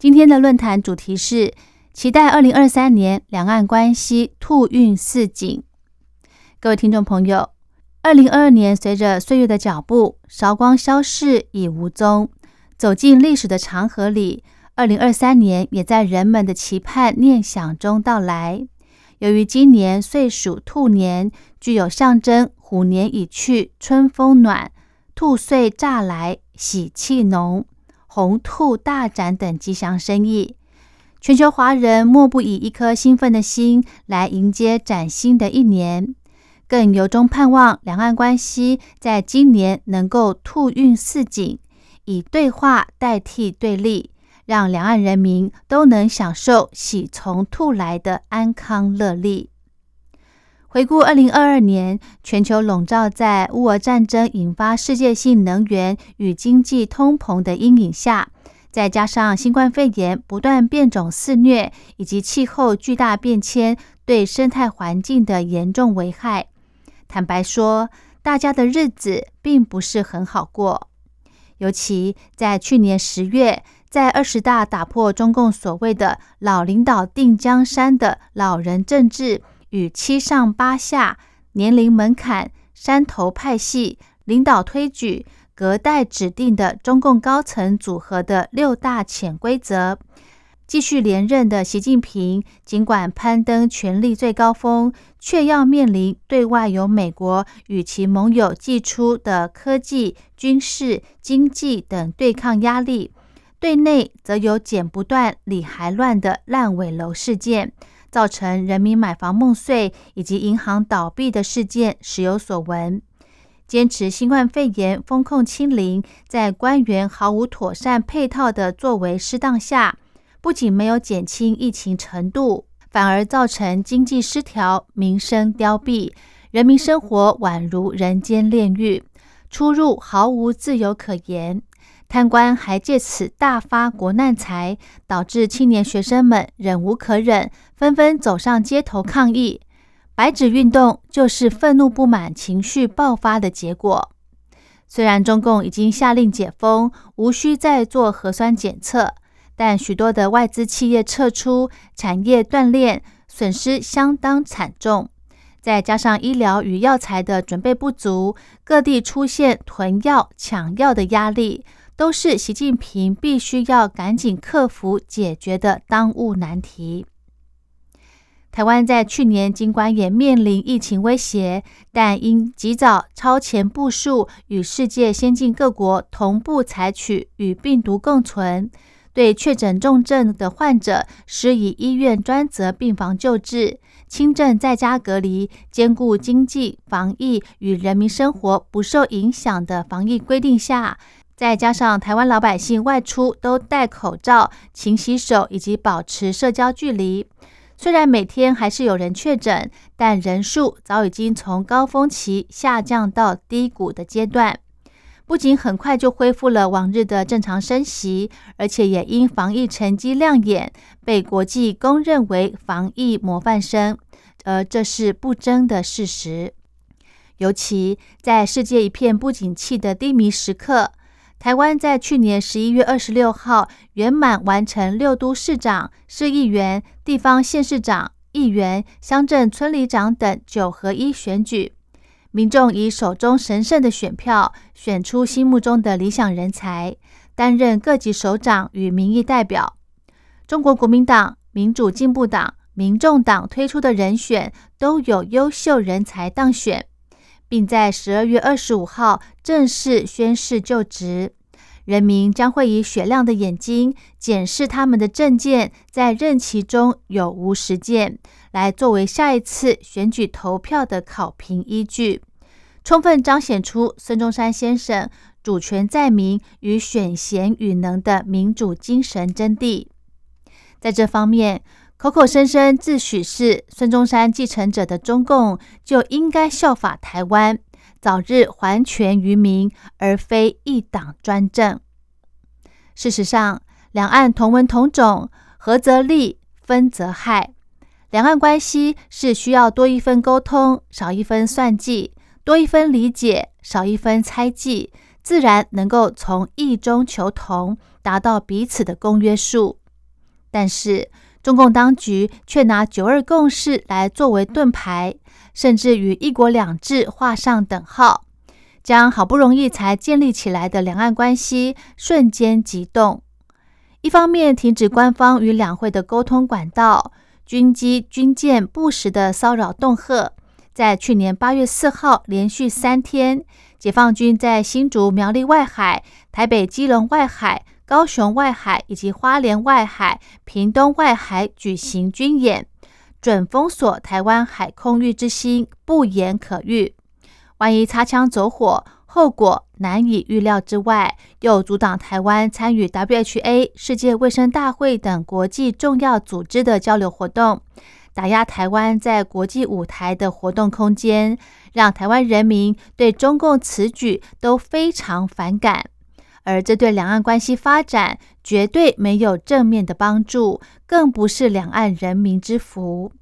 今天的论坛主题是期待二零二三年两岸关系兔运似锦。各位听众朋友，二零二二年随着岁月的脚步，韶光消逝已无踪，走进历史的长河里。二零二三年也在人们的期盼念想中到来。由于今年岁属兔年，具有象征虎年已去，春风暖。兔岁乍来，喜气浓，红兔大展等吉祥生意。全球华人莫不以一颗兴奋的心来迎接崭新的一年，更由衷盼望两岸关系在今年能够兔运似锦，以对话代替对立，让两岸人民都能享受喜从兔来的安康乐利。回顾二零二二年，全球笼罩在乌俄战争引发世界性能源与经济通膨的阴影下，再加上新冠肺炎不断变种肆虐，以及气候巨大变迁对生态环境的严重危害，坦白说，大家的日子并不是很好过。尤其在去年十月，在二十大打破中共所谓的“老领导定江山”的老人政治。与七上八下、年龄门槛、山头派系、领导推举、隔代指定的中共高层组合的六大潜规则，继续连任的习近平，尽管攀登权力最高峰，却要面临对外由美国与其盟友寄出的科技、军事、经济等对抗压力，对内则有剪不断、理还乱的烂尾楼事件。造成人民买房梦碎以及银行倒闭的事件时有所闻。坚持新冠肺炎风控清零，在官员毫无妥善配套的作为失当下，不仅没有减轻疫情程度，反而造成经济失调、民生凋敝，人民生活宛如人间炼狱，出入毫无自由可言。贪官还借此大发国难财，导致青年学生们忍无可忍，纷纷走上街头抗议。白纸运动就是愤怒不满情绪爆发的结果。虽然中共已经下令解封，无需再做核酸检测，但许多的外资企业撤出，产业断裂，损失相当惨重。再加上医疗与药材的准备不足，各地出现囤药抢药的压力。都是习近平必须要赶紧克服解决的当务难题。台湾在去年尽管也面临疫情威胁，但因及早超前部署，与世界先进各国同步采取与病毒共存，对确诊重症的患者施以医院专责病房救治，轻症在家隔离，兼顾经济防疫与人民生活不受影响的防疫规定下。再加上台湾老百姓外出都戴口罩、勤洗手以及保持社交距离，虽然每天还是有人确诊，但人数早已经从高峰期下降到低谷的阶段。不仅很快就恢复了往日的正常生息，而且也因防疫成绩亮眼，被国际公认为防疫模范生，而这是不争的事实。尤其在世界一片不景气的低迷时刻。台湾在去年十一月二十六号圆满完成六都市长、市议员、地方县市长、议员、乡镇村里长等九合一选举，民众以手中神圣的选票选出心目中的理想人才，担任各级首长与民意代表。中国国民党、民主进步党、民众党推出的人选都有优秀人才当选。并在十二月二十五号正式宣誓就职，人民将会以雪亮的眼睛检视他们的政见在任期中有无实践，来作为下一次选举投票的考评依据，充分彰显出孙中山先生主权在民与选贤与能的民主精神真谛。在这方面，口口声声自诩是孙中山继承者的中共，就应该效法台湾，早日还权于民，而非一党专政。事实上，两岸同文同种，合则利，分则害。两岸关系是需要多一分沟通，少一分算计；多一分理解，少一分猜忌，自然能够从异中求同，达到彼此的公约数。但是，中共当局却拿九二共识来作为盾牌，甚至与一国两制画上等号，将好不容易才建立起来的两岸关系瞬间急冻。一方面停止官方与两会的沟通管道。军机、军舰不时的骚扰恫吓，在去年八月四号连续三天，解放军在新竹苗栗外海、台北基隆外海、高雄外海以及花莲外海、屏东外海举行军演，准封锁台湾海空域之心不言可喻。万一擦枪走火，后果难以预料之外，又阻挡台湾参与 WHA 世界卫生大会等国际重要组织的交流活动，打压台湾在国际舞台的活动空间，让台湾人民对中共此举都非常反感。而这对两岸关系发展绝对没有正面的帮助，更不是两岸人民之福。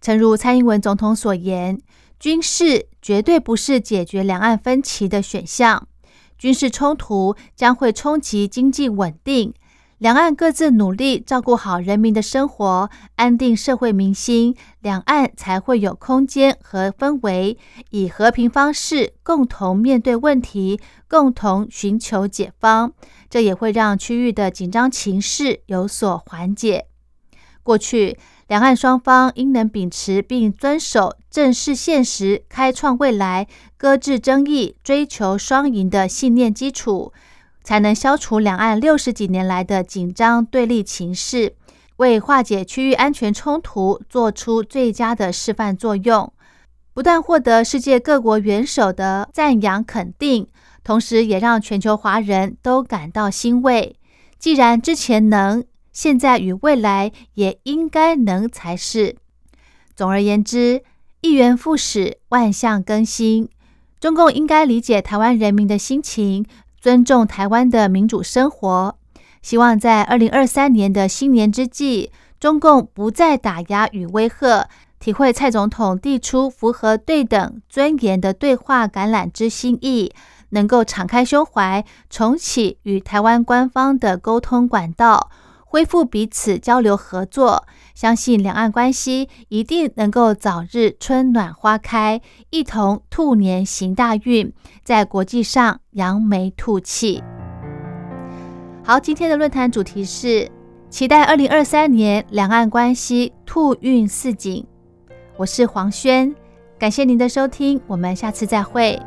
诚如蔡英文总统所言。军事绝对不是解决两岸分歧的选项，军事冲突将会冲击经济稳定。两岸各自努力照顾好人民的生活，安定社会民心，两岸才会有空间和氛围，以和平方式共同面对问题，共同寻求解方。这也会让区域的紧张情势有所缓解。过去。两岸双方应能秉持并遵守正视现实、开创未来、搁置争议、追求双赢的信念基础，才能消除两岸六十几年来的紧张对立情势，为化解区域安全冲突做出最佳的示范作用。不但获得世界各国元首的赞扬肯定，同时也让全球华人都感到欣慰。既然之前能，现在与未来也应该能才是。总而言之，一元复始，万象更新。中共应该理解台湾人民的心情，尊重台湾的民主生活。希望在二零二三年的新年之际，中共不再打压与威吓，体会蔡总统递出符合对等尊严的对话橄榄枝心意，能够敞开胸怀，重启与台湾官方的沟通管道。恢复彼此交流合作，相信两岸关系一定能够早日春暖花开，一同兔年行大运，在国际上扬眉吐气。好，今天的论坛主题是期待二零二三年两岸关系兔运似锦。我是黄轩，感谢您的收听，我们下次再会。